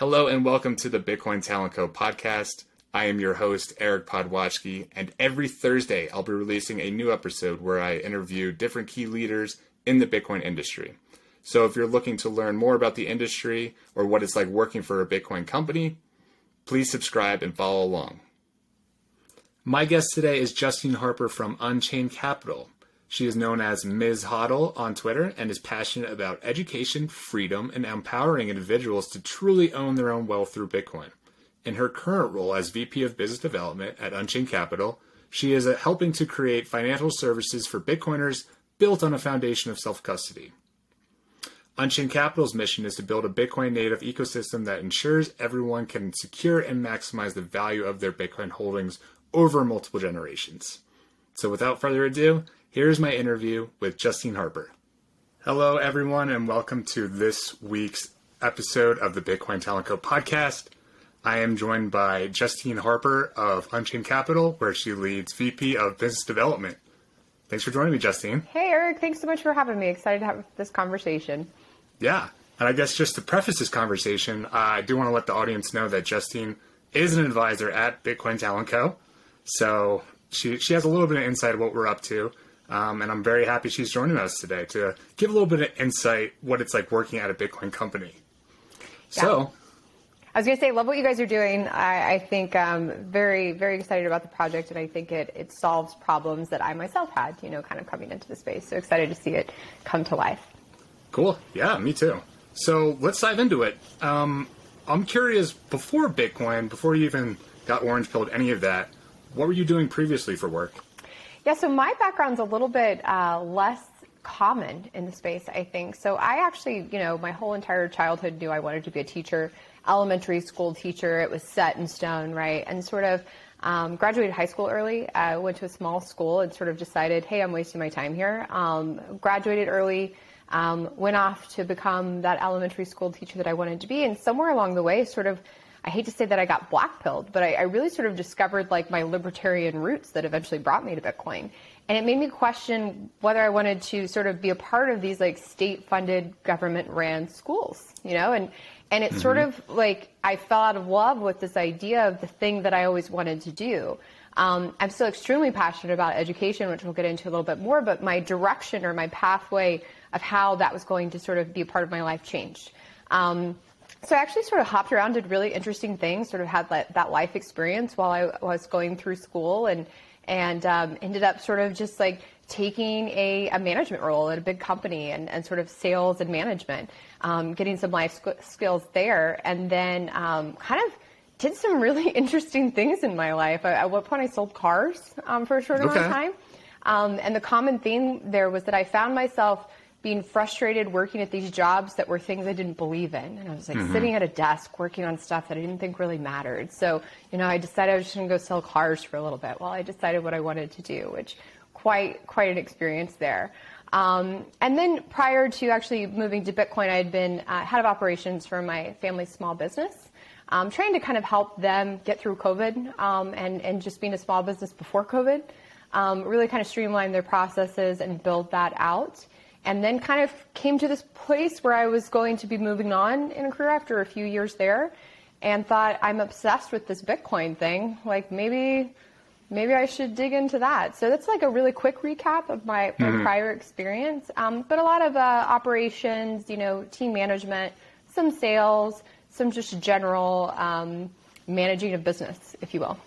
Hello and welcome to the Bitcoin Talent Co podcast. I am your host, Eric Podwatchki, and every Thursday I'll be releasing a new episode where I interview different key leaders in the Bitcoin industry. So if you're looking to learn more about the industry or what it's like working for a Bitcoin company, please subscribe and follow along. My guest today is Justine Harper from Unchained Capital. She is known as Ms. Hodl on Twitter and is passionate about education, freedom, and empowering individuals to truly own their own wealth through Bitcoin. In her current role as VP of Business Development at Unchained Capital, she is uh, helping to create financial services for Bitcoiners built on a foundation of self custody. Unchained Capital's mission is to build a Bitcoin native ecosystem that ensures everyone can secure and maximize the value of their Bitcoin holdings over multiple generations. So, without further ado, Here's my interview with Justine Harper. Hello, everyone, and welcome to this week's episode of the Bitcoin Talent Co podcast. I am joined by Justine Harper of Unchained Capital, where she leads VP of Business Development. Thanks for joining me, Justine. Hey, Eric. Thanks so much for having me. Excited to have this conversation. Yeah. And I guess just to preface this conversation, I do want to let the audience know that Justine is an advisor at Bitcoin Talent Co. So she, she has a little bit of insight of what we're up to. Um, and I'm very happy she's joining us today to give a little bit of insight what it's like working at a Bitcoin company. Yeah. So, I was going to say, love what you guys are doing. I, I think um, very, very excited about the project, and I think it, it solves problems that I myself had, you know, kind of coming into the space. So excited to see it come to life. Cool. Yeah, me too. So let's dive into it. Um, I'm curious, before Bitcoin, before you even got orange pilled, any of that, what were you doing previously for work? Yeah, so my background's a little bit uh, less common in the space, I think. So I actually, you know, my whole entire childhood knew I wanted to be a teacher, elementary school teacher. It was set in stone, right? And sort of um, graduated high school early. I went to a small school and sort of decided, hey, I'm wasting my time here. Um, graduated early. Um, went off to become that elementary school teacher that I wanted to be, and somewhere along the way, sort of I hate to say that I got blackpilled, but I, I, really sort of discovered like my libertarian roots that eventually brought me to Bitcoin. And it made me question whether I wanted to sort of be a part of these like state funded government ran schools, you know, and, and it mm-hmm. sort of like I fell out of love with this idea of the thing that I always wanted to do. Um, I'm still extremely passionate about education, which we'll get into a little bit more, but my direction or my pathway of how that was going to sort of be a part of my life changed. Um, so I actually sort of hopped around, did really interesting things, sort of had that, that life experience while I was going through school and and um, ended up sort of just like taking a, a, management role at a big company and, and sort of sales and management, um, getting some life sc- skills there, and then um, kind of did some really interesting things in my life. At one point, I sold cars um, for a short amount of time. Um, and the common theme there was that I found myself being frustrated working at these jobs that were things I didn't believe in. And I was like mm-hmm. sitting at a desk working on stuff that I didn't think really mattered. So, you know, I decided I was just going to go sell cars for a little bit while I decided what I wanted to do, which quite, quite an experience there. Um, and then prior to actually moving to Bitcoin, I had been uh, head of operations for my family's small business. Um, trying to kind of help them get through COVID um, and, and just being a small business before COVID, um, really kind of streamline their processes and build that out and then kind of came to this place where I was going to be moving on in a career after a few years there and thought I'm obsessed with this Bitcoin thing. Like maybe maybe I should dig into that. So that's like a really quick recap of my, my mm-hmm. prior experience. Um, but a lot of uh, operations, you know, team management, some sales, some just general um, managing of business, if you will.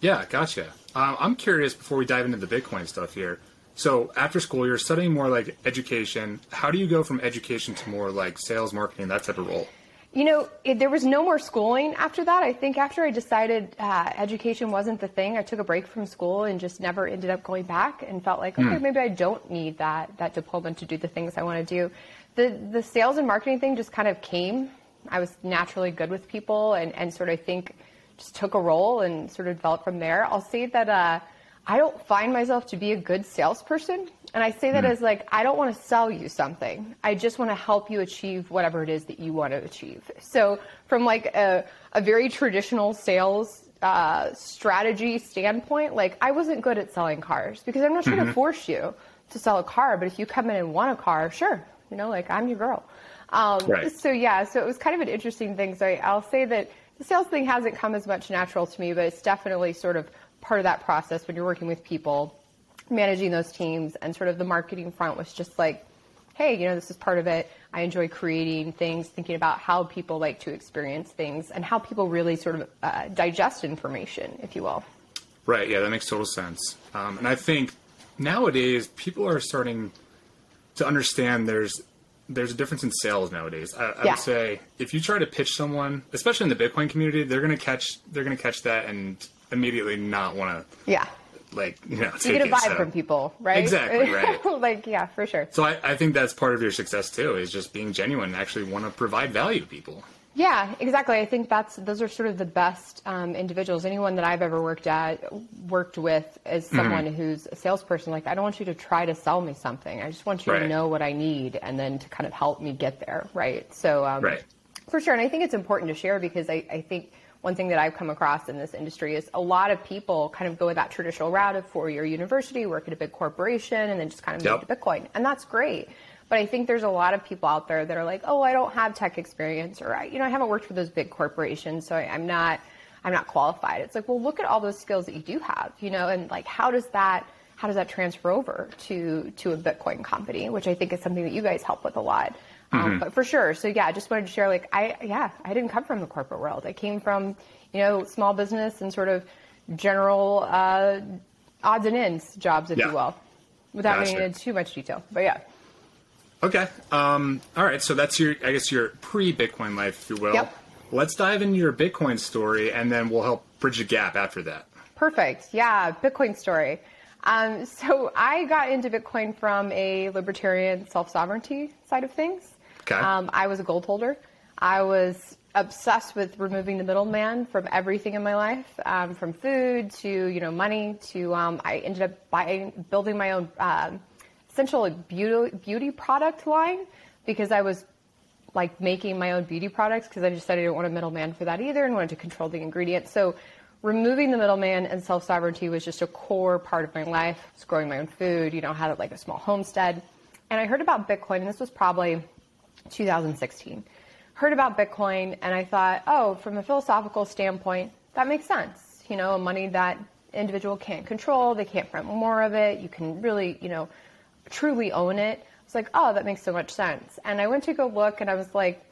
Yeah, gotcha. Uh, I'm curious before we dive into the Bitcoin stuff here. So after school, you're studying more like education. How do you go from education to more like sales, marketing, that type of role? You know, it, there was no more schooling after that. I think after I decided uh, education wasn't the thing, I took a break from school and just never ended up going back and felt like, okay, mm. maybe I don't need that that diploma to do the things I want to do. The the sales and marketing thing just kind of came. I was naturally good with people and, and sort of think just took a role and sort of developed from there. I'll say that uh, I don't find myself to be a good salesperson. And I say that mm. as like, I don't want to sell you something. I just want to help you achieve whatever it is that you want to achieve. So from like a, a very traditional sales uh, strategy standpoint, like I wasn't good at selling cars because I'm not trying mm-hmm. to force you to sell a car. But if you come in and want a car, sure, you know, like I'm your girl. Um, Right. So yeah, so it was kind of an interesting thing. So I, I'll say that the sales thing hasn't come as much natural to me, but it's definitely sort of part of that process when you're working with people, managing those teams, and sort of the marketing front was just like, hey, you know, this is part of it. I enjoy creating things, thinking about how people like to experience things, and how people really sort of uh, digest information, if you will. Right. Yeah, that makes total sense. Um, and I think nowadays people are starting to understand there's there's a difference in sales nowadays. I, I Yeah. would say if you try to pitch someone, especially in the Bitcoin community, they're gonna catch they're gonna catch that and immediately not want to. Yeah. like you know You get a vibe So- from people, right? Exactly, right. like, yeah, for sure. So I, I think that's part of your success too, is just being genuine and actually want to provide value to people. Yeah, exactly. I think that's those are sort of the best um, individuals. Anyone that I've ever worked at worked with is Mm-hmm. someone who's a salesperson. Like, I don't want you to try to sell me something. I just want you Right. to know what I need and then to kind of help me get there, right? So, um, Right. for sure. And I think it's important to share because I, I think one thing that I've come across in this industry is a lot of people kind of go that traditional route of four-year university, work at a big corporation, and then just kind of move to Bitcoin, and that's great. But I think there's a lot of people out there that are like, oh, I don't have tech experience, or I, you know, I haven't worked for those big corporations, so I, I'm not, I'm not qualified. It's like, well, look at all those skills that you do have, you know, and like, how does that, how does that transfer over to to a Bitcoin company, which I think is something that you guys help with a lot. Um, but for sure, so yeah, I just wanted to share, like, I yeah, I didn't come from the corporate world. I came from, you know, small business and sort of general uh, odds and ends jobs, if Yeah. you will, without Gotcha. getting into too much detail. But yeah. Okay. Um, all right. So that's your, I guess, your pre-Bitcoin life, if you will. Yep. Let's dive into your Bitcoin story, and then we'll help bridge the gap after that. Perfect. Yeah, Bitcoin story. Um, so I got into Bitcoin from a libertarian self-sovereignty side of things. Okay. Um, I was a gold holder. I was obsessed with removing the middleman from everything in my life, um, from food to you know money to um, I ended up buying, building my own um, essential beauty beauty product line because I was like making my own beauty products because I decided I didn't want a middleman for that either and wanted to control the ingredients. So removing the middleman and self sovereignty was just a core part of my life. I was growing my own food, you know, had like a small homestead. And I heard about Bitcoin, and this was probably 2016. Heard about Bitcoin, and I thought, oh, from a philosophical standpoint, that makes sense. You know, money that individual can't control, they can't print more of it. You can really, you know, truly own it. It's like, oh, that makes so much sense. And I went to go look, and I was like,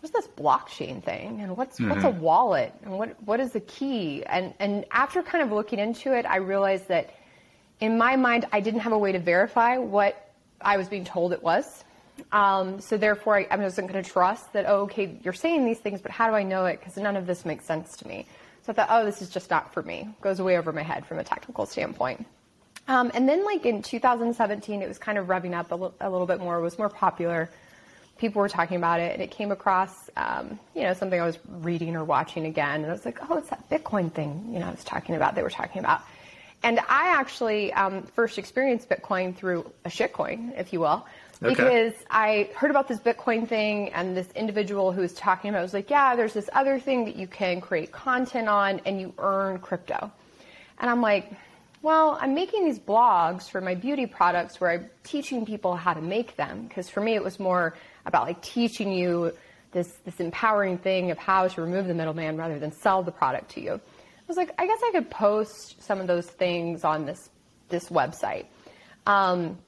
what's this blockchain thing and what's what's a mm-hmm. wallet and what what is the key and and after kind of looking into it i realized that in my mind i didn't have a way to verify what i was being told it was um, so therefore i, I wasn't going to trust that oh okay you're saying these things but how do i know it? Because none of this makes sense to me. So i thought oh this is just not for me. Goes way over my head from a technical standpoint. Um, and then like in 2017 it was kind of revving up a, little bit more was more popular. People were talking about it, and it came across, um, you know, something I was reading or watching again, and I was like, oh, it's that Bitcoin thing, you know, I was talking about, they were talking about. And I actually um, first experienced Bitcoin through a shitcoin, if you will, Okay. because I heard about this Bitcoin thing, and this individual who was talking about it was like, yeah, there's this other thing that you can create content on, and you earn crypto. And I'm like, well, I'm making these blogs for my beauty products where I'm teaching people how to make them. Because for me, it was more about like teaching you this, this empowering thing of how to remove the middleman rather than sell the product to you. I was like, I guess I could post some of those things on this, this website. Um,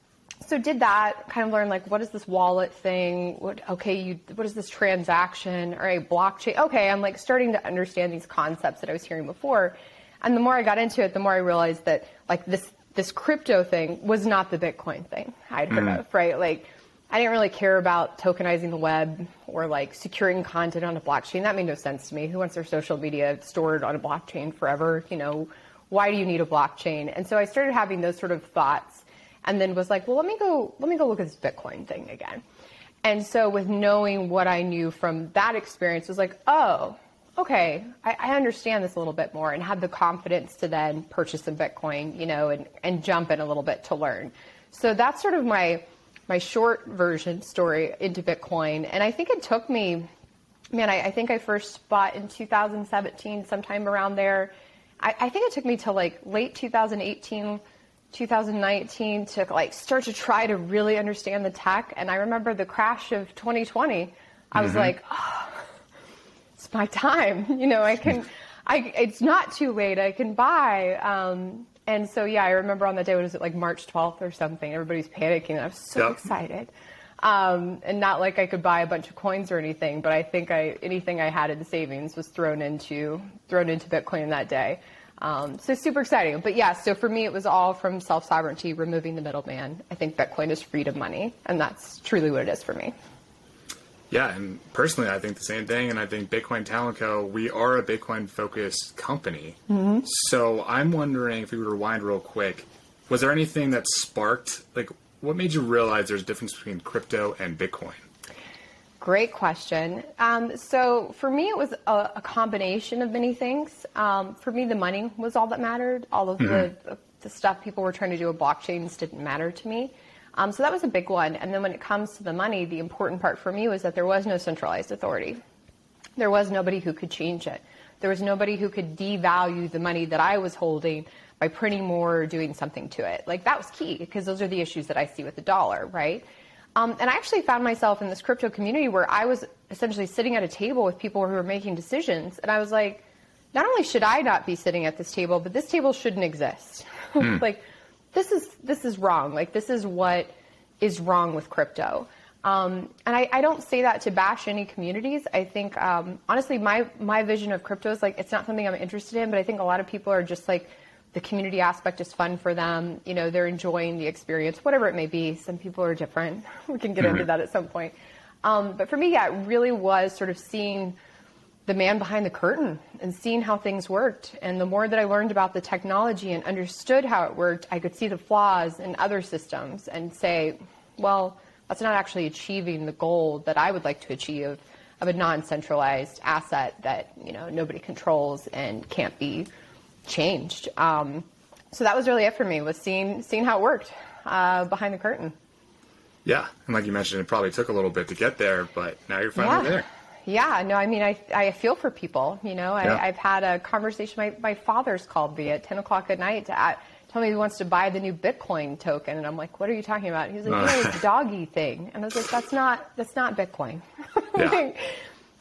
so did that kind of learn like what is this wallet thing? What okay you what is this transaction? Or a blockchain. Okay i'm like starting to understand these concepts that i was hearing before. And the more i got into it the more i realized that like this this crypto thing was not the bitcoin thing. I'd heard of right? Like i didn't really care about tokenizing the web or like securing content on a blockchain. That made no sense to me. Who wants their social media stored on a blockchain forever? You know why do you need a blockchain? And so i started having those sort of thoughts and then was like, well, let me go, let me go look at this Bitcoin thing again. And so with knowing what I knew from that experience was like, oh, okay, I, I understand this a little bit more and had the confidence to then purchase some Bitcoin, you know, and, and jump in a little bit to learn. So that's sort of my, my short version story into Bitcoin. And I think it took me, man, I, I think I first bought in 2017, sometime around there. I, I think it took me till like late 2018 2019 to like start to try to really understand the tech. And I remember the crash of 2020. I was like, oh, it's my time. You know, I can, I, it's not too late. I can buy. Um, and so, yeah, I remember on that day, what was it, like March 12th or something? Everybody's panicking. I was so Yep. excited. Um, and not like I could buy a bunch of coins or anything, but I think I, anything I had in savings was thrown into, thrown into Bitcoin that day. Um, so super exciting. But yeah, so for me, it was all from self sovereignty, removing the middleman. I think Bitcoin is freedom money, and that's truly what it is for me. Yeah, and personally, I think the same thing. And I think Bitcoin Talent Co. We are a Bitcoin focused company. Mm-hmm. So I'm wondering if we would rewind real quick. Was there anything that sparked like what made you realize there's a difference between crypto and Bitcoin? Great question. Um, so for me, it was a, a combination of many things. Um, for me, the money was all that mattered. All of the, the stuff people were trying to do with blockchains didn't matter to me. Um, so that was a big one. And then when it comes to the money, the important part for me was that there was no centralized authority. There was nobody who could change it. There was nobody who could devalue the money that I was holding by printing more or doing something to it. Like that was key because those are the issues that I see with the dollar, right? Um, and I actually found myself in this crypto community where I was essentially sitting at a table with people who were making decisions, and I was like, not only should I not be sitting at this table, but this table shouldn't exist. like, this is this is wrong. Like, this is what is wrong with crypto. Um, and I, I don't say that to bash any communities. I think um, honestly, my my vision of crypto is like it's not something I'm interested in, but I think a lot of people are just like the community aspect is fun for them. You know, they're enjoying the experience, whatever it may be. Some people are different. We can get into that at some point. Um, but for me, yeah, it really was sort of seeing the man behind the curtain and seeing how things worked. And the more that I learned about the technology and understood how it worked, I could see the flaws in other systems and say, well, that's not actually achieving the goal that I would like to achieve of a non-centralized asset that you know nobody controls and can't be changed. Um, so that was really it for me was seeing seeing how it worked uh, behind the curtain. Yeah, and like you mentioned, it probably took a little bit to get there, but now you're finally yeah. there. Yeah, no, I mean, I, I feel for people. You know, I, Yeah. I've had a conversation. My, my father's called me at 10 o'clock at night to at, tell me he wants to buy the new Bitcoin token, and I'm like, what are you talking about? He's like, you know, this doggy thing, and I was like, that's not that's not Bitcoin. Yeah. Like,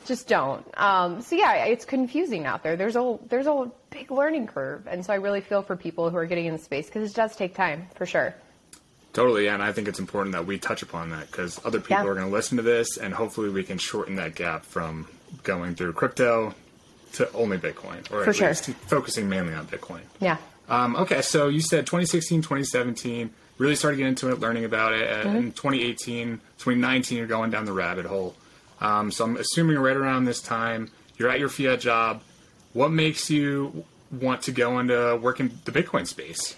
Just don't. Um, so yeah, it's confusing out there. There's a there's a big learning curve, and so I really feel for people who are getting in the space because it does take time for sure. Totally, yeah, and I think it's important that we touch upon that because other people Yeah. are going to listen to this, and hopefully we can shorten that gap from going through crypto to only Bitcoin, or For at sure. least focusing mainly on Bitcoin. Yeah. Um, okay, so you said 2016, 2017, really started getting into it, learning about it. Mm-hmm. And In 2018, 2019, you're going down the rabbit hole. Um, so I'm assuming right around this time, you're at your fiat job. What makes you want to go into work in the Bitcoin space?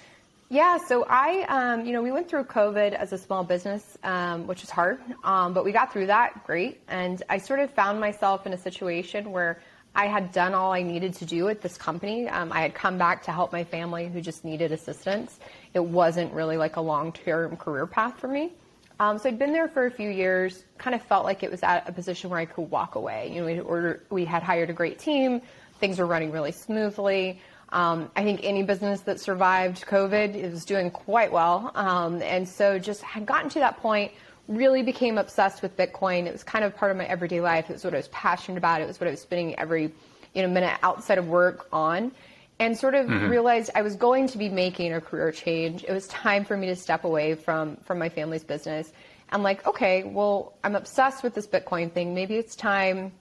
Yeah, so I, um, you know, we went through COVID as a small business, um, which was hard, um, but we got through that great. And I sort of found myself in a situation where I had done all I needed to do at this company. Um, I had come back to help my family who just needed assistance. It wasn't really like a long term career path for me. Um, so I'd been there for a few years, kind of felt like it was at a position where I could walk away. You know, we had, ordered, we had hired a great team, things were running really smoothly. Um, I think any business that survived COVID is doing quite well. Um, and so just had gotten to that point, really became obsessed with Bitcoin. It was kind of part of my everyday life. It was what I was passionate about. It was what I was spending every you know minute outside of work on. And sort of realized I was going to be making a career change. It was time for me to step away from from my family's business. I'm like, okay, well, I'm obsessed with this Bitcoin thing. Maybe it's time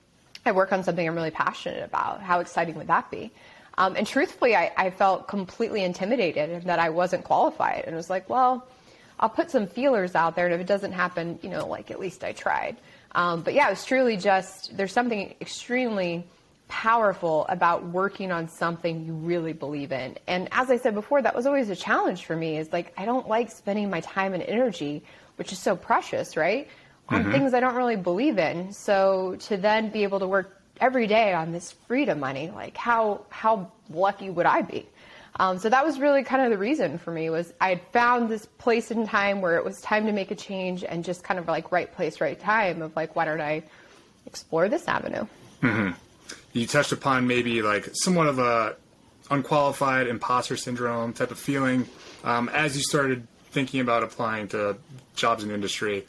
I work on something I'm really passionate about. How exciting would that be? Um, and truthfully, I, I felt completely intimidated and that I wasn't qualified. And it was like, well, I'll put some feelers out there, and if it doesn't happen, you know, like at least I tried. Um, but yeah, it was truly just there's something extremely powerful about working on something you really believe in. And as I said before, that was always a challenge for me. Is like I don't like spending my time and energy, which is so precious, right, on things I don't really believe in. So to then be able to work every day on this freedom money, like how how lucky would I be? Um, so that was really kind of the reason for me was I had found this place in time where it was time to make a change and just kind of like right place, right time of like, why don't I explore this avenue? You touched upon maybe like somewhat of a unqualified imposter syndrome type of feeling um, as you started thinking about applying to jobs in industry.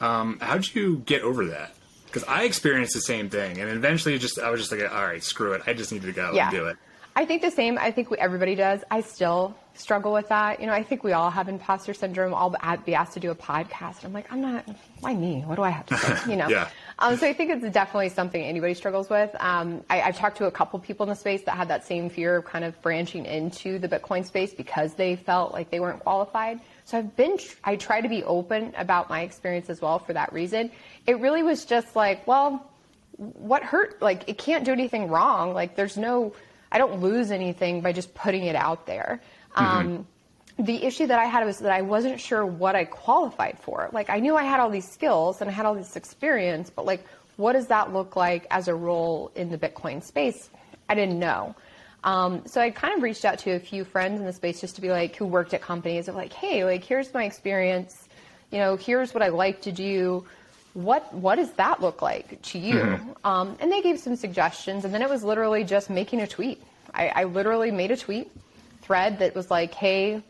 Um, how did you get over that? Because I experienced the same thing, and eventually, just I was just like, all right, screw it. I just need to go Yeah. and do it. I think the same. I think we, everybody does. I still struggle with that. You know, I think we all have imposter syndrome. I'll be asked to do a podcast. And I'm like, I'm not, why me? What do I have to say? You know? Yeah. Um, so I think it's definitely something anybody struggles with. Um, I, I've talked to a couple people in the space that had that same fear of kind of branching into the Bitcoin space because they felt like they weren't qualified. So I've been, I try to be open about my experience as well for that reason. It really was just like, well, what hurt? Like, it can't do anything wrong. Like, there's no, I don't lose anything by just putting it out there. Um, the issue that I had was that I wasn't sure what I qualified for. Like, I knew I had all these skills and I had all this experience, but like, what does that look like as a role in the Bitcoin space? I didn't know. Um, so I kind of reached out to a few friends in the space just to be like, who worked at companies of like, hey, like, here's my experience. You know, here's what I like to do what what does that look like to you? Um, and they gave some suggestions, and then it was literally just making a tweet. I, I literally made a tweet thread that was like, "Hey,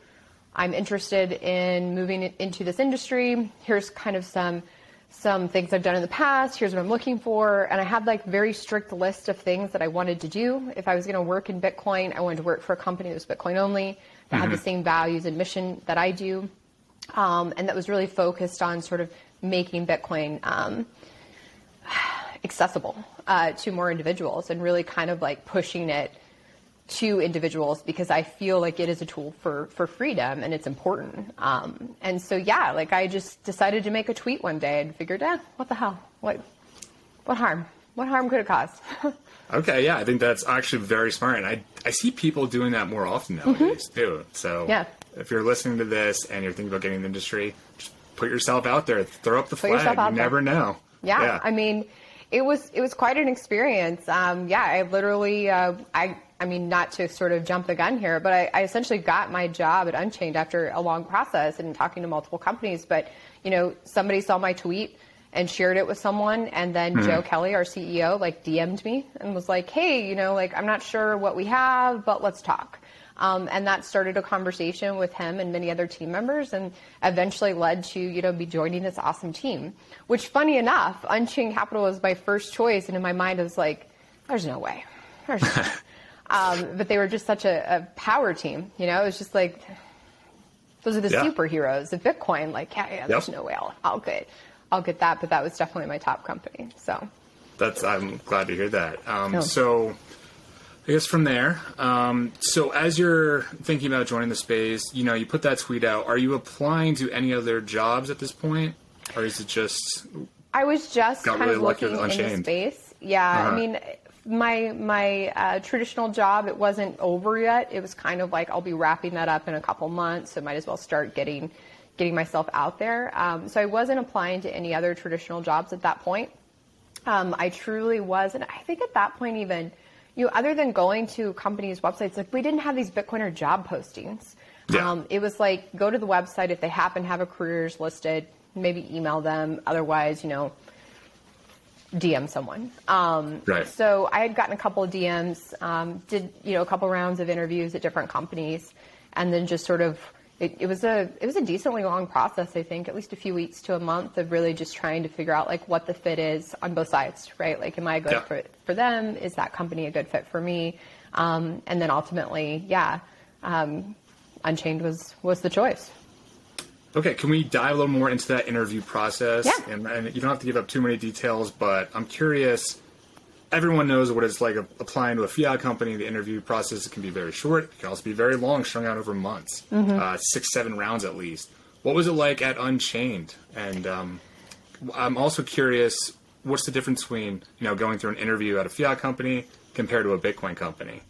I'm interested in moving into this industry. Here's kind of some some things I've done in the past. Here's what I'm looking for." And I had like very strict list of things that I wanted to do. If I was going to work in Bitcoin, I wanted to work for a company that was Bitcoin only, that had the same values and mission that I do um, and that was really focused on sort of making Bitcoin um, accessible uh, to more individuals and really kind of like pushing it to individuals because I feel like it is a tool for for freedom and it's important. Um, and so yeah, like I just decided to make a tweet one day and figured, eh, what the hell? What what harm? What harm could it cause? Okay, yeah, I think that's actually very smart, and I I see people doing that more often nowadays too. So Mm-hmm. Yeah. if you're listening to this and you're thinking about getting in the industry, just put yourself out there, throw up the Put flag. you there. never know. Yeah, I mean, it was it was quite an experience. Um, yeah, I literally, uh, I I mean, not to sort of jump the gun here, but I, I essentially got my job at Unchained after a long process and talking to multiple companies. But you know, somebody saw my tweet and shared it with someone, and then Joe Kelly, our CEO, like DM'd me and was like, "Hey, you know, like I'm not sure what we have, but let's talk." Um, and that started a conversation with him and many other team members, and eventually led to you know me joining this awesome team. Which, funny enough, Unchained Capital was my first choice, and in my mind I was like, "There's no way." There's no way. Um, but they were just such a, a power team, you know. It was just like those are the Yeah. superheroes of Bitcoin. Like, yeah, yeah there's Yep. no way I'll, I'll get I'll get that, but that was definitely my top company. So. That's I'm glad to hear that. Um, Oh. So, I guess from there, um, so as you're thinking about joining the space, you know, you put that tweet out. Are you applying to any other jobs at this point, or is it just I was just kind really of looking in the space. Yeah, Uh-huh. I mean, my my uh, traditional job it wasn't over yet. It was kind of like I'll be wrapping that up in a couple months, so might as well start getting getting myself out there. Um, so I wasn't applying to any other traditional jobs at that point. Um, I truly was, and I think at that point even, you know, other than going to companies' websites, like we didn't have these Bitcoiner job postings. Yeah. Um, it was like go to the website if they happen to have a careers listed, maybe email them. Otherwise, you know, DM someone. Um, Right. So I had gotten a couple of DMs, um, did you know a couple rounds of interviews at different companies, and then just sort of it, it was a it was a decently long process. I think at least a few weeks to a month of really just trying to figure out like what the fit is on both sides, right? Like, am I good Yeah. for for them? Is that company a good fit for me? Um, and then ultimately, yeah, um, Unchained was was the choice. Okay, can we dive a little more into that interview process? Yeah. And, and you don't have to give up too many details, but I'm curious. Everyone knows what it's like applying to a fiat company. The interview process can be very short. It can also be very long, strung out over months, uh, six, seven rounds at least. What was it like at Unchained? And um, I'm also curious, what's the difference between you know going through an interview at a fiat company compared to a Bitcoin company?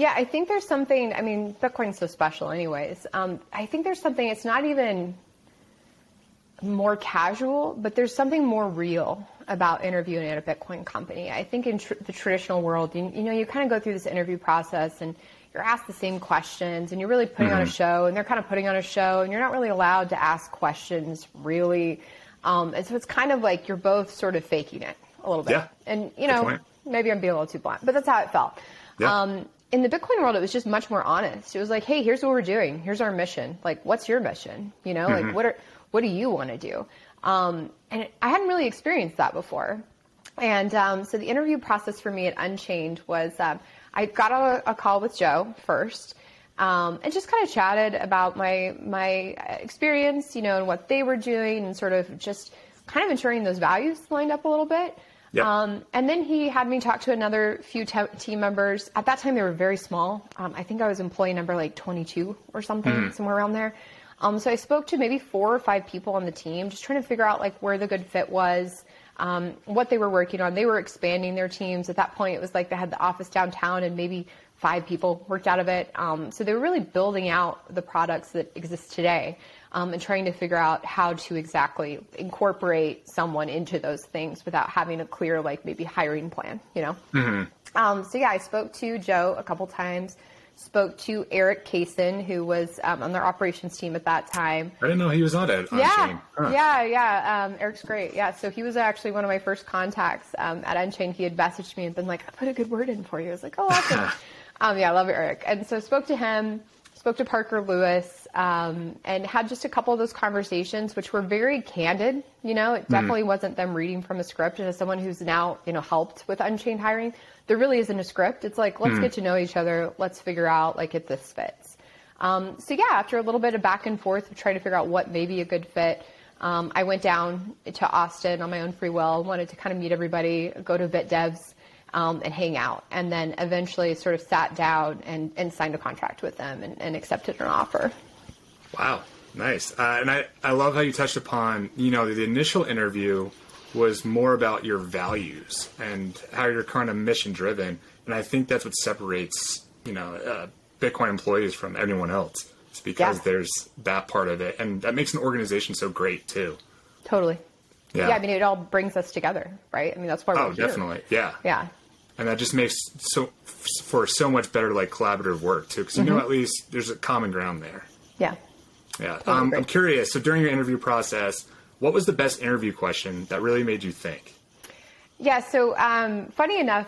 Yeah, I think there's something. I mean, Bitcoin's so special, anyways. Um, I think there's something. It's not even more casual, but there's something more real about interviewing at a Bitcoin company. I think in tr- the traditional world, you, you know, you kind of go through this interview process and you're asked the same questions and you're really putting on a show and they're kind of putting on a show and you're not really allowed to ask questions really. Um, and so it's kind of like you're both sort of faking it a little bit. Yeah. And, you know, maybe I'm being a little too blunt, but that's how it felt. Yeah. Um, in the Bitcoin world, it was just much more honest. It was like, hey, here's what we're doing. Here's our mission. Like, what's your mission? You know, mm-hmm. like what are what do you want to do? Um, and I hadn't really experienced that before. And um, so the interview process for me at Unchained was um, I got a, a, call with Joe first. Um, and just kind of chatted about my my experience, you know, and what they were doing, and sort of just kind of ensuring those values lined up a little bit. Yep. Um, and then he had me talk to another few te- team members. At that time, they were very small. Um, I think I was employee number like 22 or something, mm. somewhere around there. Um, so I spoke to maybe four or five people on the team, just trying to figure out like where the good fit was, um, what they were working on. They were expanding their teams. At that point, it was like they had the office downtown and maybe five people worked out of it. Um, so they were really building out the products that exist today um, and trying to figure out how to exactly incorporate someone into those things without having a clear, like maybe hiring plan, you know? Mm-hmm. Um, so yeah, I spoke to Joe a couple times. Spoke to Eric Kaysen, who was um, on their operations team at that time. I didn't know he was on it. Yeah, huh. yeah, yeah. Um, Eric's great. Yeah, so he was actually one of my first contacts um, at Unchained. He had messaged me and been like, "I put a good word in for you." I was like, "Oh, awesome." Um, yeah, I love Eric. And so spoke to him spoke to Parker Lewis, um, and had just a couple of those conversations, which were very candid. You know, it hmm. definitely mm. wasn't them reading from a script. And as someone who's now, you know, helped with Unchained hiring, there really isn't a script. It's like, let's mm. get to know each other. Let's figure out like if this fits. Um, so yeah, after a little bit of back and forth of trying to figure out what may be a good fit, um, I went down to Austin on my own free will, wanted to kind of meet everybody, go to BitDevs um, and hang out. And then eventually sort of sat down and, and signed a contract with them and, and accepted an offer. Wow, nice. Uh, and I, I love how you touched upon, you know, the initial interview was more about your values and how you're kind of mission driven. And I think that's what separates, you know, uh, Bitcoin employees from anyone else. It's because yeah. there's that part of it. And that makes an organization so great too. Totally. Yeah. yeah. I mean, it all brings us together, right? I mean, that's why we're oh, here. definitely. Yeah. Yeah and that just makes so for so much better like collaborative work too. Because you mm-hmm. know at least there's a common ground there. Yeah. Yeah. Um, i'm curious so during your interview process what was the best interview question that really made you think? Yeah so um, funny enough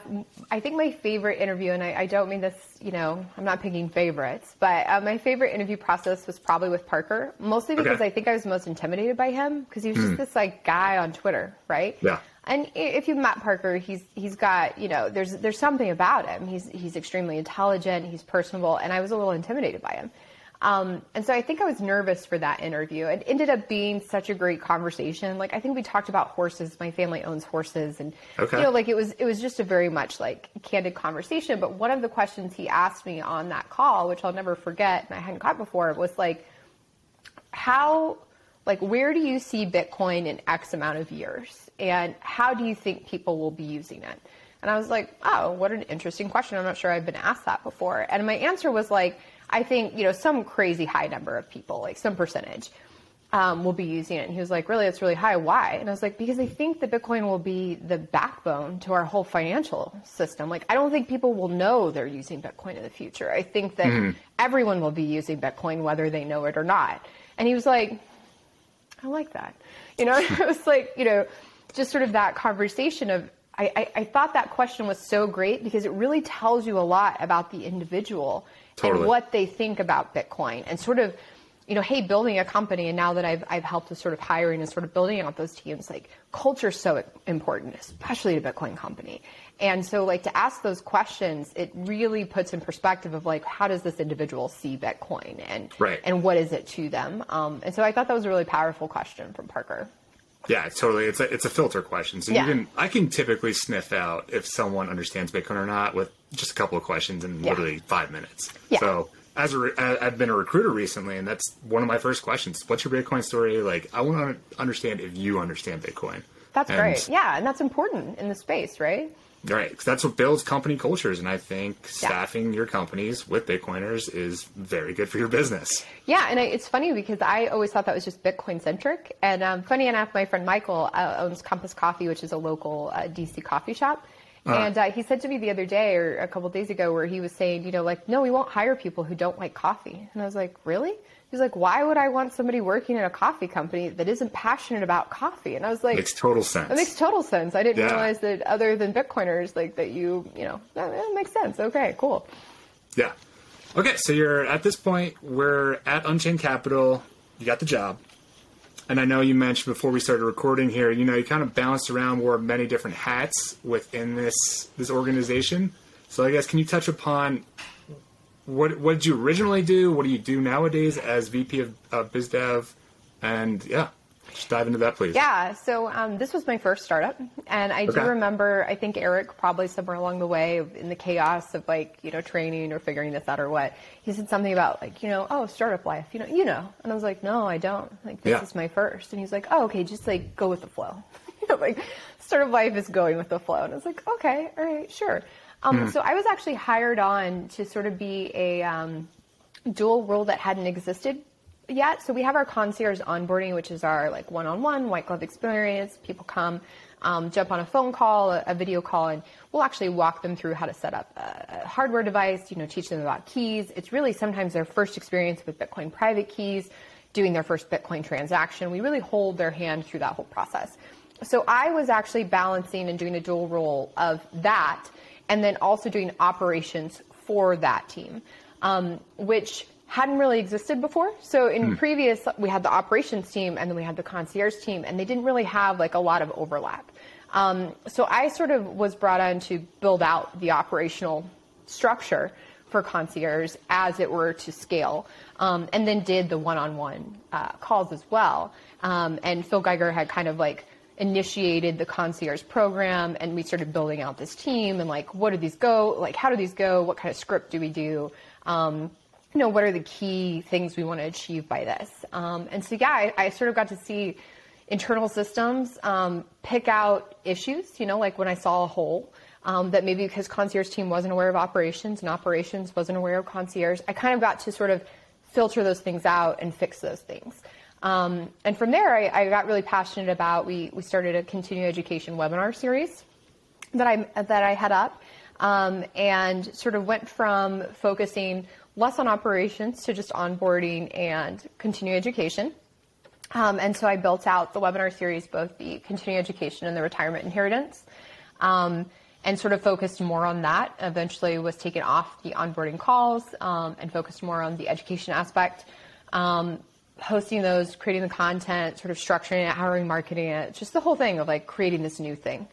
i think my favorite interview and I, I, don't mean this you know i'm not picking favorites but uh, my favorite interview process was probably with parker mostly because okay. i think i was most intimidated by him because he was just hmm. this like guy on twitter right? Yeah and if you've met Parker, he's he's got you know there's there's something about him. He's he's extremely intelligent. He's personable, and I was a little intimidated by him. Um, and so I think I was nervous for that interview. It ended up being such a great conversation. Like I think we talked about horses. My family owns horses, and okay. you know, like it was it was just a very much like candid conversation. But one of the questions he asked me on that call, which I'll never forget, and I hadn't caught before, was like, how like where do you see Bitcoin in X amount of years? and how do you think people will be using it? And I was like, oh, what an interesting question. I'm not sure I've been asked that before. And my answer was like, I think, you know, some crazy high number of people, like some percentage, um, will be using it. And he was like, really, it's really high. Why? And I was like, because I think that Bitcoin will be the backbone to our whole financial system. Like, I don't think people will know they're using Bitcoin in the future. I think that mm-hmm. everyone will be using Bitcoin, whether they know it or not. And he was like, I like that. You know, it was like, you know, just sort of that conversation of I, I, I, thought that question was so great because it really tells you a lot about the individual totally. and what they think about Bitcoin and sort of, you know, hey, building a company and now that I've, I've helped with sort of hiring and sort of building out those teams, like culture is so important, especially to Bitcoin company. And so like to ask those questions, it really puts in perspective of like, how does this individual see Bitcoin and, right. and what is it to them? Um, and so I thought that was a really powerful question from Parker. Yeah, totally. It's a it's a filter question. So yeah. you can I can typically sniff out if someone understands Bitcoin or not with just a couple of questions in yeah. literally five minutes. Yeah. So as a, I've been a recruiter recently, and that's one of my first questions. What's your Bitcoin story? Like, I want to understand if you understand Bitcoin. That's and, great. Yeah, and that's important in the space, right? Right, that's what builds company cultures, and I think yeah. staffing your companies with Bitcoiners is very good for your business. Yeah, and it's funny because I always thought that was just Bitcoin centric. And um, funny enough, my friend Michael uh, owns Compass Coffee, which is a local uh, DC coffee shop. Uh-huh. And uh, he said to me the other day, or a couple days ago, where he was saying, you know, like, no, we won't hire people who don't like coffee. And I was like, really? He's like, why would I want somebody working in a coffee company that isn't passionate about coffee? And I was like, makes total sense. It makes total sense. I didn't yeah. realize that other than Bitcoiners, like that you, you know, that, that makes sense. Okay, cool. Yeah. Okay, so you're at this point. We're at Unchained Capital. You got the job, and I know you mentioned before we started recording here. You know, you kind of bounced around, wore many different hats within this this organization. So I guess can you touch upon what what did you originally do? What do you do nowadays as VP of, of BizDev? And yeah, just dive into that, please. Yeah, so um, this was my first startup, and I do remember. I think Eric probably somewhere along the way in the chaos of like you know training or figuring this out or what he said something about like you know oh startup life you know you know and I was like no I don't like this Yeah. is my first and he's like oh okay just like go with the flow you know like startup life is going with the flow and I was like okay all right sure um, so I was actually hired on to sort of be a um, dual role that hadn't existed yet. So we have our concierge onboarding, which is our like one-on-one white glove experience. People come, um, jump on a phone call, a, a video call, and we'll actually walk them through how to set up a, a hardware device. You know, teach them about keys. It's really sometimes their first experience with Bitcoin private keys, doing their first Bitcoin transaction. We really hold their hand through that whole process. So I was actually balancing and doing a dual role of that, and then also doing operations for that team, um, which hadn't really existed before. So in previous, we had the operations team and then we had the concierge team, and they didn't really have like a lot of overlap. Um, so I sort of was brought on to build out the operational structure for concierge as it were to scale, um, and then did the one-on-one uh, calls as well. Um, and Phil Geiger had kind of like initiated the concierge program, and we started building out this team and like, what do these go? Like, how do these go? What kind of script do we do? Um, you know, what are the key things we want to achieve by this? Um, and so, yeah, I, I sort of got to see internal systems um, pick out issues, you know, like when I saw a hole um, that maybe because concierge team wasn't aware of operations and operations wasn't aware of concierge, I kind of got to sort of filter those things out and fix those things. Um, and from there, I, I got really passionate about, we, we started a continuing education webinar series that I that I head up, um, and sort of went from focusing less on operations to just onboarding and continuing education. Um, and so I built out the webinar series, both the continuing education and the retirement inheritance, um, and sort of focused more on that. Eventually, was taken off the onboarding calls um, and focused more on the education aspect. Hosting those, creating the content, sort of structuring it, hiring, marketing it, just the whole thing of like creating this new thing.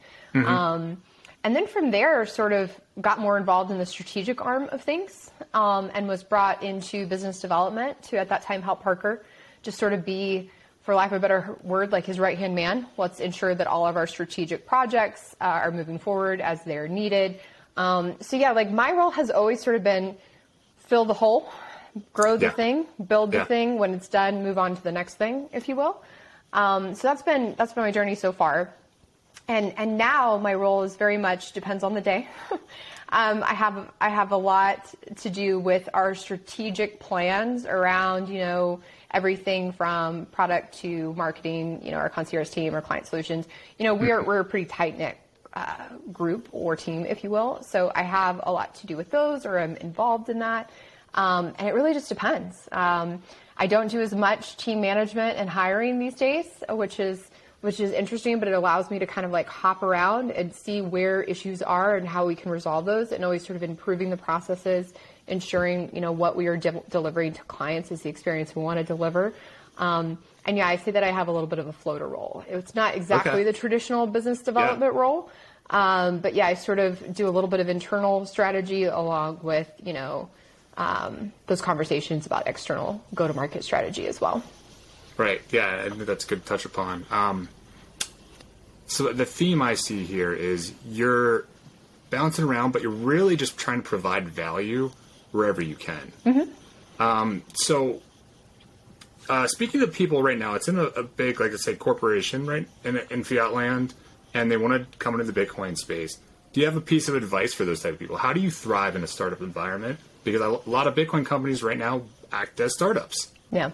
Um, and then from there, sort of got more involved in the strategic arm of things um, and was brought into business development to, at that time, help Parker just sort of be, for lack of a better word, like his right hand man. Let's ensure that all of our strategic projects uh, are moving forward as they're needed. Um, so, yeah, like my role has always sort of been fill the hole, grow the Yeah. thing, build the Yeah. thing. When it's done, move on to the next thing, if you will. Um, so that's been that's been my journey so far and and now my role is very much depends on the day. um, I have I have a lot to do with our strategic plans around you know everything from product to marketing. You know our concierge team, our client solutions. You know we're we're a pretty tight knit. Uh, group or team, if you will. So I have a lot to do with those, or I'm involved in that, um, and it really just depends. Um, I don't do as much team management and hiring these days, which is which is interesting, but it allows me to kind of like hop around and see where issues are and how we can resolve those, and always sort of improving the processes, ensuring you know what we are de- delivering to clients is the experience we want to deliver. Um, and yeah, I say that I have a little bit of a floater role. It's not exactly Okay. the traditional business development role, um, but yeah, I sort of do a little bit of internal strategy along with you know um, those conversations about external go-to-market strategy as well. Right. Yeah, I think that's a good to touch upon. Um, so the theme I see here is you're bouncing around, but you're really just trying to provide value wherever you can. Mm-hmm. Um, so, uh, speaking of people right now, it's in a, a big, like I say, corporation, right, in, in fiat land, and they want to come into the Bitcoin space. Do you have a piece of advice for those type of people? How do you thrive in a startup environment? Because a lot of Bitcoin companies right now act as startups. Yeah.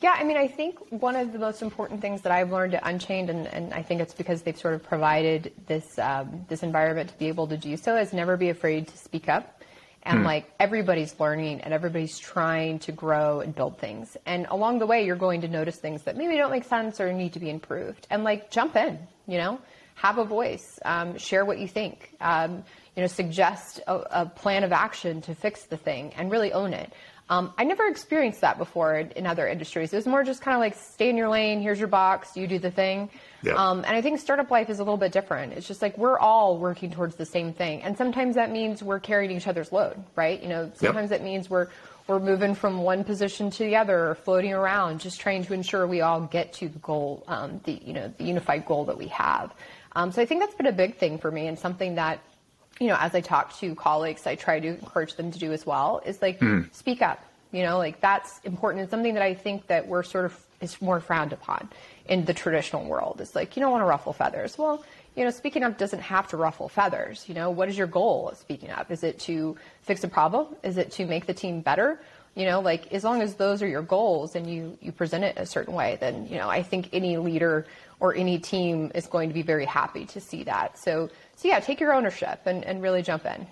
Yeah, I mean, I think one of the most important things that I've learned at Unchained, and, and I think it's because they've sort of provided this um, this environment to be able to do so, is never be afraid to speak up. And like everybody's learning and everybody's trying to grow and build things. And along the way, you're going to notice things that maybe don't make sense or need to be improved. And like jump in, you know, have a voice, um, share what you think. Um, you know, suggest a, a plan of action to fix the thing and really own it. Um, I never experienced that before in, in other industries. It was more just kind of like stay in your lane. Here's your box. You do the thing. Yeah. Um, and I think startup life is a little bit different. It's just like we're all working towards the same thing, and sometimes that means we're carrying each other's load, right? You know, sometimes that means we're we're moving from one position to the other or floating around, just trying to ensure we all get to the goal, um, the you know the unified goal that we have. Um, so I think that's been a big thing for me, and something that you know, as I talk to colleagues, I try to encourage them to do as well, is like Mm. speak up. You know, like that's important. It's something that I think that we're sort of is more frowned upon in the traditional world. It's like you don't want to ruffle feathers. Well, you know, speaking up doesn't have to ruffle feathers. You know, what is your goal of speaking up? Is it to fix a problem? Is it to make the team better? You know, like as long as those are your goals and you you present it a certain way, then you know I think any leader or any team is going to be very happy to see that. So so yeah, take your ownership and, and really jump in.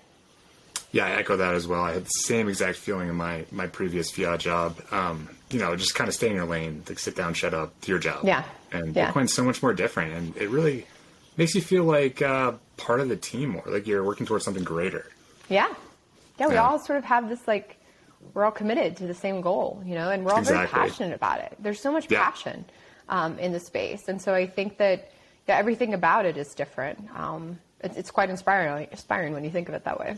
Yeah, I echo that as well. I had the same exact feeling in my my previous Fiat job. Um, you know, just kind of stay in your lane, like sit down, shut up, do your job. Yeah. And Yeah. Bitcoin's so much more different, and it really makes you feel like uh, part of the team more, like you're working towards something greater. Yeah. Yeah, we Yeah. all sort of have this like we're all committed to the same goal, you know, and we're all very passionate about it. There's so much Yeah. passion um, in the space, and so I think that yeah, everything about it is different. Um, it's, it's quite inspiring, inspiring when you think of it that way.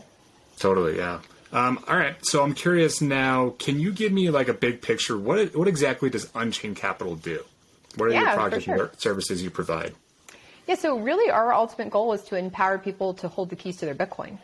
Totally, yeah. Um, all right, so I'm curious now. Can you give me like a big picture? What what exactly does Unchained Capital do? What are Yeah, your for products and sure. wor- services you provide? Yeah, so really our ultimate goal is to empower people to hold the keys to their Bitcoin.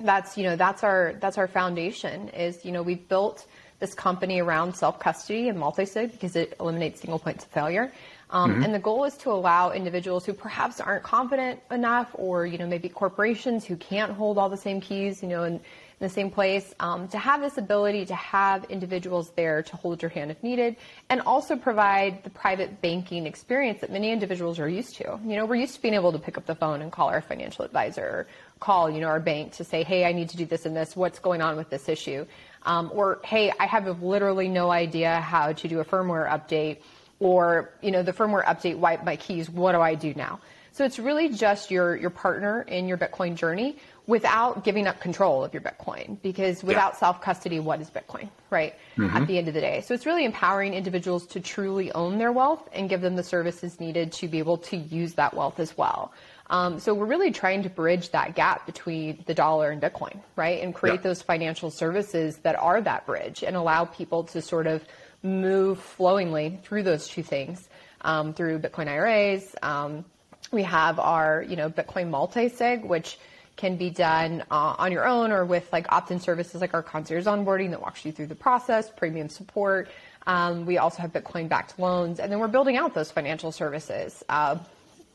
That's, you know, that's our that's our foundation is, you know, we've built this company around self-custody and multi-sig because it eliminates single points of failure. Um, And the goal is to allow individuals who perhaps aren't confident enough or, you know, maybe corporations who can't hold all the same keys, you know, in, in the same place, um, to have this ability to have individuals there to hold your hand if needed and also provide the private banking experience that many individuals are used to. You know, we're used to being able to pick up the phone and call our financial advisor or call, you know, our bank to say, hey, I need to do this and this. What's going on with this issue? Um, or, hey, I have literally no idea how to do a firmware update or, you know, the firmware update wiped my keys. What do I do now? So it's really just your, your partner in your Bitcoin journey without giving up control of your Bitcoin. Because without self custody, what is Bitcoin, right? At the end of the day. So it's really empowering individuals to truly own their wealth and give them the services needed to be able to use that wealth as well. Um, so we're really trying to bridge that gap between the dollar and Bitcoin, right? And create Yeah. those financial services that are that bridge and allow people to sort of move flowingly through those two things um, through Bitcoin IRAs. Um, we have our, you know, Bitcoin multi-sig, which can be done uh, on your own or with like opt-in services like our concierge onboarding that walks you through the process, premium support. Um, we also have Bitcoin-backed loans, and then we're building out those financial services. Uh,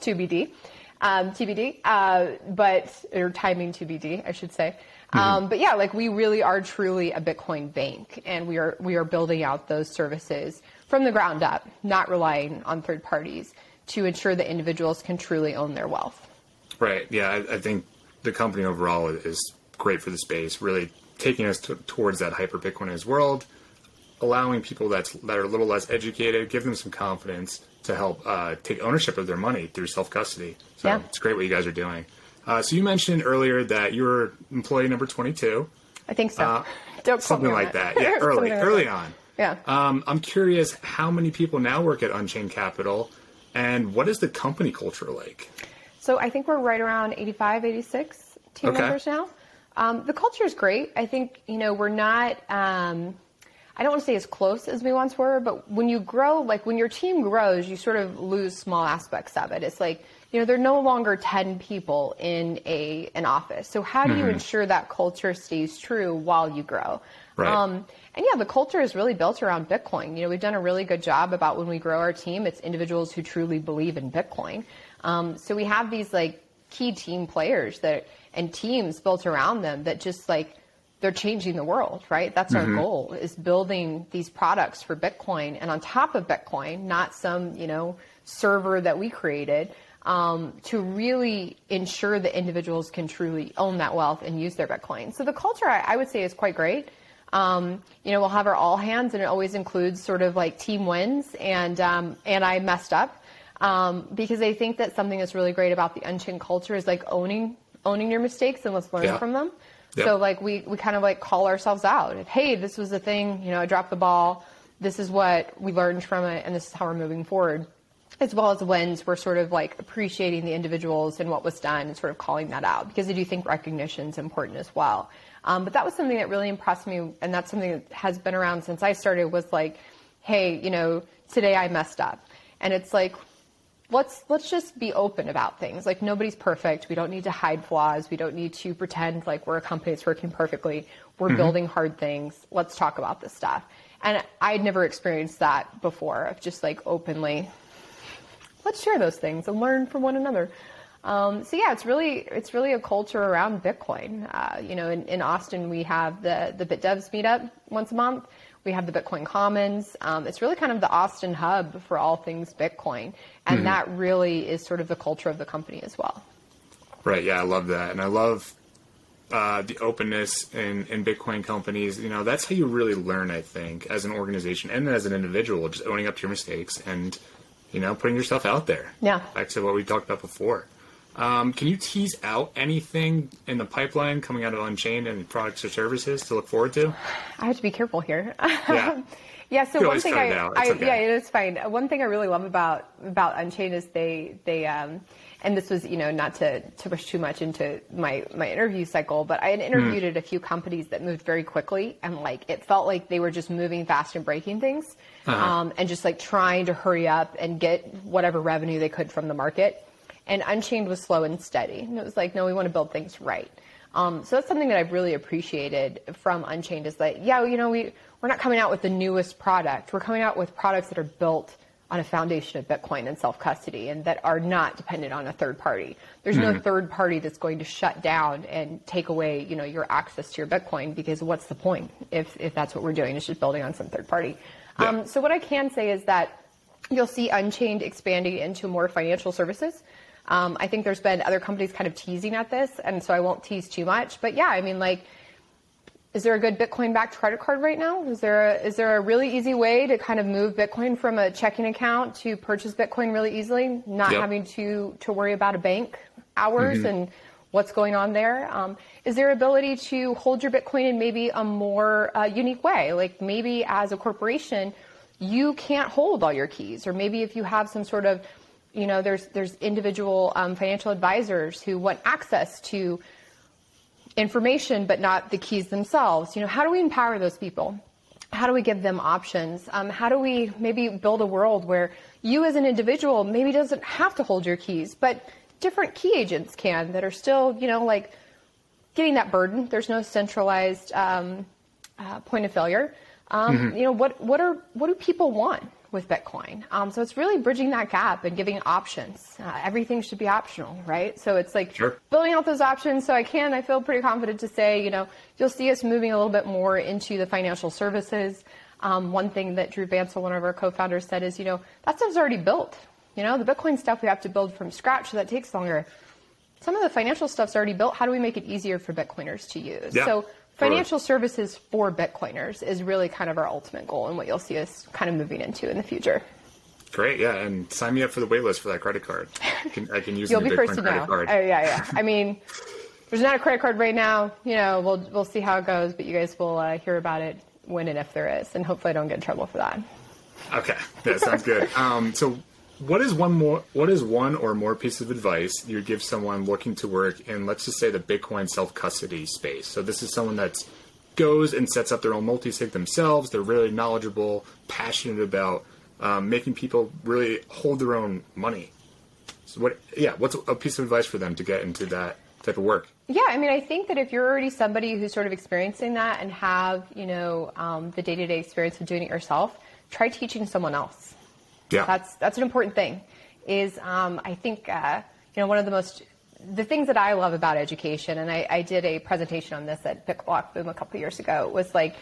to um, TBD, uh, but or timing TBD, I should say. Um, but yeah, like we really are truly a Bitcoin bank, and we are we are building out those services from the ground up, not relying on third parties to ensure that individuals can truly own their wealth. Right. Yeah, I, I think the company overall is great for the space, really taking us to, towards that hyper Bitcoinized world, allowing people that's that are a little less educated, give them some confidence to help uh, take ownership of their money through self custody. So Yeah. it's great what you guys are doing. Uh, so you mentioned earlier that you were employee number twenty two, I think so. Uh, Don't something like it. that. Yeah, early, like early on. Yeah. Um, I'm curious how many people now work at Unchained Capital, and what is the company culture like? So I think we're right around 85, 86 team Okay. members now. Um, the culture is great. I think, you know, we're not, um, I don't want to say as close as we once were, but when you grow, like when your team grows, you sort of lose small aspects of it. It's like, you know, there are no longer 10 people in a an office. So how do you ensure that culture stays true while you grow? Right. Um, and yeah, the culture is really built around Bitcoin. You know, we've done a really good job about when we grow our team, it's individuals who truly believe in Bitcoin. Um, so we have these like key team players that and teams built around them that just like they're changing the world, right? That's our goal is building these products for Bitcoin and on top of Bitcoin, not some, you know, server that we created. Um, to really ensure that individuals can truly own that wealth and use their Bitcoin. So the culture, I, I would say, is quite great. Um, you know, we'll have our all hands, and it always includes sort of like team wins, and um, and I messed up um, because I think that something that's really great about the Unchained culture is like owning owning your mistakes and let's learn Yeah. from them. Yep. So like we we kind of like call ourselves out. Hey, this was the thing. You know, I dropped the ball. This is what we learned from it, and this is how we're moving forward. As well as wins, we're sort of like appreciating the individuals and what was done, and sort of calling that out because I do think recognition is important as well. Um, but that was something that really impressed me, and that's something that has been around since I started. Was like, hey, you know, today I messed up, and it's like, let's let's just be open about things. Like nobody's perfect. We don't need to hide flaws. We don't need to pretend like we're a company that's working perfectly. We're building hard things. Let's talk about this stuff. And I'd never experienced that before of just like openly let's share those things and learn from one another. Um, so yeah, it's really it's really a culture around Bitcoin. Uh, you know, in, in Austin we have the the BitDevs meetup once a month. We have the Bitcoin Commons. Um, it's really kind of the Austin hub for all things Bitcoin, and that really is sort of the culture of the company as well. Right. Yeah, I love that, and I love uh, the openness in, in Bitcoin companies. You know, that's how you really learn. I think as an organization and as an individual, just owning up to your mistakes and you know putting yourself out there. Yeah. Back to what we talked about before. Um, can you tease out anything in the pipeline coming out of Unchained and products or services to look forward to? I have to be careful here. Yeah. Yeah, so one thing I. I okay. yeah, it is fine. One thing I really love about about Unchained is they they um and this was you know not to to push too much into my my interview cycle, but I had interviewed Hmm. at a few companies that moved very quickly and like it felt like they were just moving fast and breaking things, Uh-huh. um, and just like trying to hurry up and get whatever revenue they could from the market. And Unchained was slow and steady. And it was like, no, we want to build things right. Um, so that's something that I've really appreciated from Unchained is that, yeah, you know, we, we're not coming out with the newest product. We're coming out with products that are built on a foundation of Bitcoin and self-custody and that are not dependent on a third party. There's no third party that's going to shut down and take away, you know, your access to your Bitcoin because what's the point if, if that's what we're doing is just building on some third party. Yeah. Um, so what I can say is that you'll see Unchained expanding into more financial services. Um, I think there's been other companies kind of teasing at this, and so I won't tease too much. But yeah, I mean, like, is there a good Bitcoin-backed credit card right now? Is there a, is there a really easy way to kind of move Bitcoin from a checking account to purchase Bitcoin really easily, not Yep. having to to worry about a bank hours and what's going on there? Um, is there ability to hold your Bitcoin in maybe a more uh, unique way? Like maybe as a corporation, you can't hold all your keys, or maybe if you have some sort of, you know, there's there's individual um, financial advisors who want access to information but not the keys themselves. You know, how do we empower those people? How do we give them options? Um, how do we maybe build a world where you as an individual maybe doesn't have to hold your keys, but different key agents can that are still, you know, like getting that burden. There's no centralized um, uh, point of failure. Um, You know, what what are what do people want with Bitcoin? Um, so it's really bridging that gap and giving options. Uh, everything should be optional, right? So it's like Sure. building out those options. So I can, I feel pretty confident to say, you know, you'll see us moving a little bit more into the financial services. Um, one thing that Dhruv Bansal, one of our co-founders, said is, you know, that stuff's already built. You know, the Bitcoin stuff we have to build from scratch, so that takes longer some of the financial stuff's already built. How do we make it easier for Bitcoiners to use? Yeah, so. Financial services for Bitcoiners is really kind of our ultimate goal and what you'll see us kind of moving into in the future. Great. Yeah, and sign me up for the waitlist for that credit card. I can, I can use You'll be Bitcoin first to know. card. Oh yeah, yeah. I mean, there's not a credit card right now. You know, we'll we'll see how it goes, but you guys will uh, hear about it when and if there is, and hopefully I don't get in trouble for that. Okay, that sounds good. Um, so, what is one more? What is one or more piece of advice you'd give someone looking to work in, let's just say, the Bitcoin self custody space? So, this is someone that goes and sets up their own multi-sig themselves. They're really knowledgeable, passionate about um, making people really hold their own money. So, what? Yeah, what's a piece of advice for them to get into that type of work? Yeah, I mean, I think that if you're already somebody who's sort of experiencing that and have, you know, um, the day-to-day experience of doing it yourself, try teaching someone else. Yeah, That's that's an important thing. Is um, I think uh, you know one of the most the things that I love about education, and I, I did a presentation on this at BitBlock Boom a couple years ago. Was like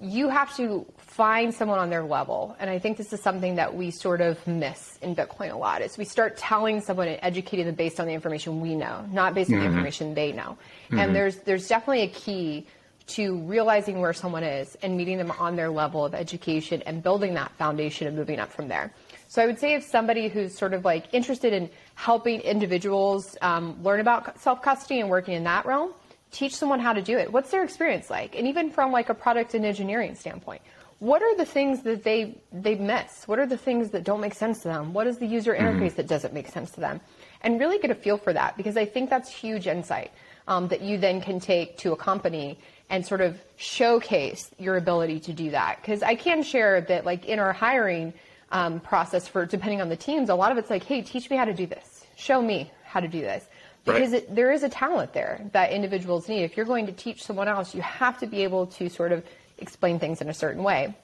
you have to find someone on their level, and I think this is something that we sort of miss in Bitcoin a lot. Is we start telling someone and educating them based on the information we know, not based on the information they know. And there's there's definitely a key to realizing where someone is and meeting them on their level of education and building that foundation and moving up from there. So I would say if somebody who's sort of like interested in helping individuals um, learn about self custody and working in that realm, teach someone how to do it. What's their experience like? And even from like a product and engineering standpoint, what are the things that they they miss? What are the things that don't make sense to them? What is the user interface mm-hmm. that doesn't make sense to them? And really get a feel for that because I think that's huge insight um, that you then can take to a company and sort of showcase your ability to do that. Because I can share that like in our hiring um, process for depending on the teams, a lot of it's like, hey, teach me how to do this. Show me how to do this because right. it, there is a talent there that individuals need. If you're going to teach someone else, you have to be able to sort of explain things in a certain way.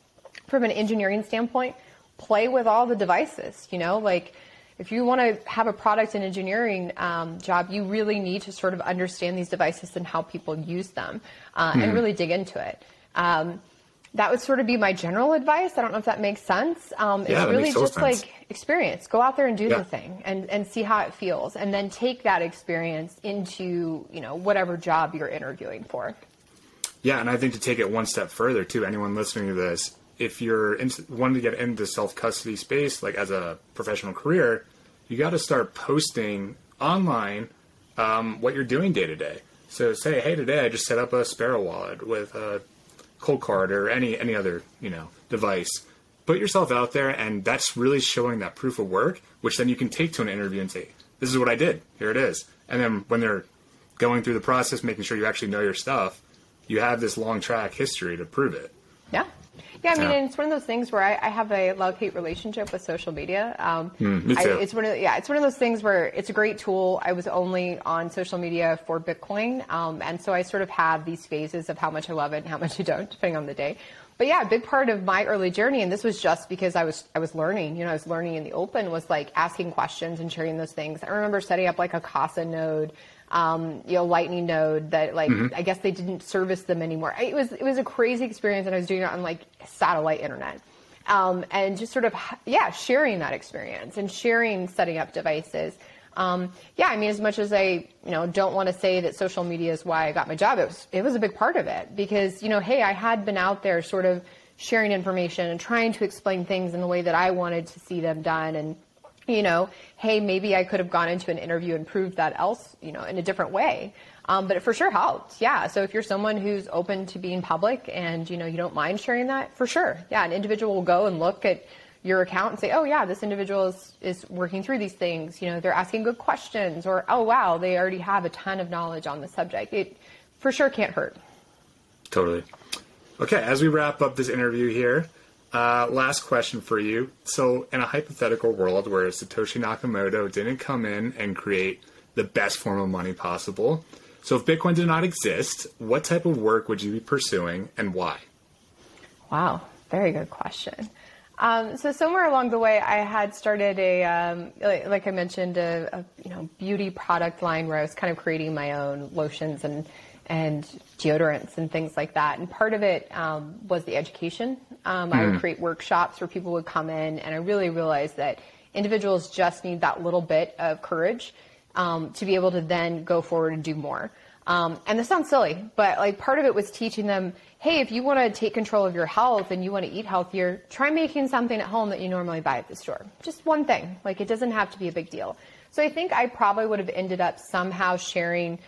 From an engineering standpoint, play with all the devices, you know, like if you want to have a product and engineering um, job, you really need to sort of understand these devices and how people use them uh, mm-hmm. and really dig into it. Um, that would sort of be my general advice. I don't know if that makes sense. Um, yeah, it's really just sense. like experience. Go out there and do yeah. the thing and, and see how it feels and then take that experience into, you know, whatever job you're interviewing for. Yeah, and I think to take it one step further too, anyone listening to this, if you're in, wanting to get into self custody space, like as a professional career, you got to start posting online um, what you're doing day to day. So say, hey, today I just set up a Sparrow wallet with a Coldcard or any any other you know device. Put yourself out there, and that's really showing that proof of work, which then you can take to an interview and say, "This is what I did. Here it is." And then when they're going through the process, making sure you actually know your stuff, you have this long track history to prove it. Yeah. Yeah, I mean, yeah. it's one of those things where I, I have a love-hate relationship with social media. Um, mm, me too. I, it's one of yeah, it's one of those things where it's a great tool. I was only on social media for Bitcoin, um, and so I sort of have these phases of how much I love it and how much I don't, depending on the day. But yeah, a big part of my early journey, and this was just because I was I was learning. You know, I was learning in the open was like asking questions and sharing those things. I remember setting up like a Casa node um, you know, Lightning node that like mm-hmm. I guess they didn't service them anymore. It was it was a crazy experience, and I was doing it on like satellite internet. Um, and just sort of yeah sharing that experience and sharing setting up devices um, yeah i mean as much as i you know don't want to say that social media is why i got my job it was it was a big part of it because you know hey i had been out there sort of sharing information and trying to explain things in the way that i wanted to see them done and you know, hey, maybe I could have gone into an interview and proved that else, you know, in a different way. Um, but it for sure helped. Yeah. So if you're someone who's open to being public and, you know, you don't mind sharing that, for sure. Yeah. An individual will go and look at your account and say, oh, yeah, this individual is, is working through these things. You know, they're asking good questions or, oh, wow, they already have a ton of knowledge on the subject. It for sure can't hurt. Totally. Okay. As we wrap up this interview here, uh, last question for you. So, in a hypothetical world where Satoshi Nakamoto didn't come in and create the best form of money possible, so if Bitcoin did not exist, what type of work would you be pursuing and why? Wow, very good question. Um, so somewhere along the way, I had started a, um, like, I mentioned, a, a, you know beauty product line where I was kind of creating my own lotions and and deodorants and things like that. And part of it um, was the education. Um, mm. I would hmm. create workshops where people would come in, and I really realized that individuals just need that little bit of courage um, to be able to then go forward and do more. Um, and this sounds silly, but like part of it was teaching them, hey, if you want to take control of your health and you want to eat healthier, try making something at home that you normally buy at the store. Just one thing. Like it doesn't have to be a big deal. So I think I probably would have ended up somehow sharing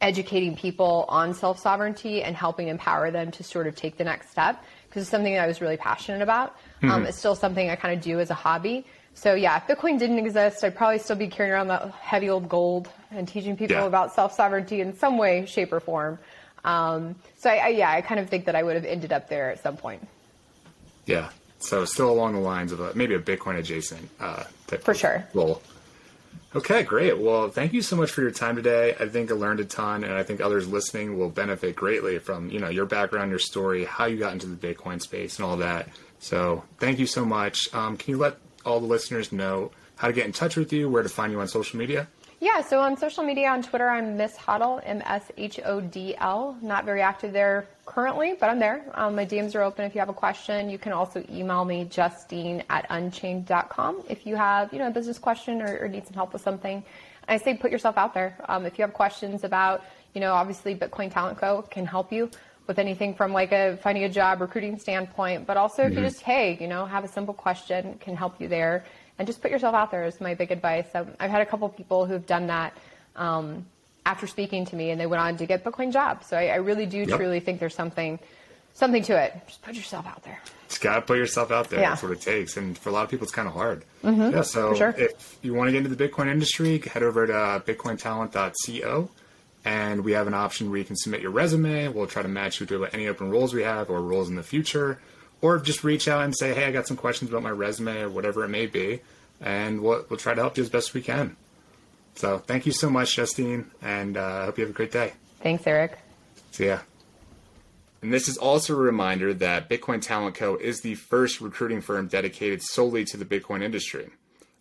educating people on self sovereignty and helping empower them to sort of take the next step because it's something that I was really passionate about. Mm-hmm. Um, it's still something I kind of do as a hobby. So yeah, if Bitcoin didn't exist, I'd probably still be carrying around that heavy old gold and teaching people yeah. about self sovereignty in some way, shape, or form. Um, so I, I, yeah, I kind of think that I would have ended up there at some point. Yeah. So still along the lines of a, maybe a Bitcoin adjacent uh, for sure role. Okay, great. Well, thank you so much for your time today. I think I learned a ton, and I think others listening will benefit greatly from you know your background, your story, how you got into the Bitcoin space, and all that. So, thank you so much. Um, can you let all the listeners know how to get in touch with you, where to find you on social media? Yeah, so on social media on Twitter, I'm Miss Hodl, M S H O D L. Not very active there currently, but I'm there. Um, my DMs are open if you have a question. You can also email me, Justine at unchained.com, if you have you know a business question or, or need some help with something. I say put yourself out there. Um, if you have questions about, you know, obviously Bitcoin Talent Co. can help you with anything from like a finding a job recruiting standpoint, but also if you Mm-hmm. just, hey, you know, have a simple question, can help you there. And just put yourself out there is my big advice. Um, I've had a couple people who've done that um, after speaking to me and they went on to get Bitcoin jobs. So I, I really do Yep. truly think there's something something to it. Just put yourself out there. Just gotta put yourself out there. Yeah. That's what it takes. And for a lot of people, it's kind of hard. Yeah. So sure. if you want to get into the Bitcoin industry, head over to bitcointalent.co, and we have an option where you can submit your resume. We'll try to match you to any open roles we have or roles in the future, or just reach out and say, "Hey, I got some questions about my resume or whatever it may be," and we'll we'll try to help you as best we can. So thank you so much, Justine, and uh, I hope you have a great day. Thanks, Eric. See ya. And this is also a reminder that Bitcoin Talent Co. is the first recruiting firm dedicated solely to the Bitcoin industry.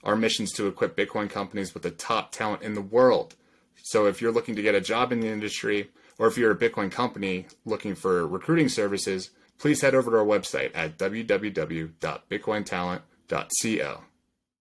Our mission is to equip Bitcoin companies with the top talent in the world. So if you're looking to get a job in the industry, or if you're a Bitcoin company looking for recruiting services, please head over to our website at www.bitcointalent.co.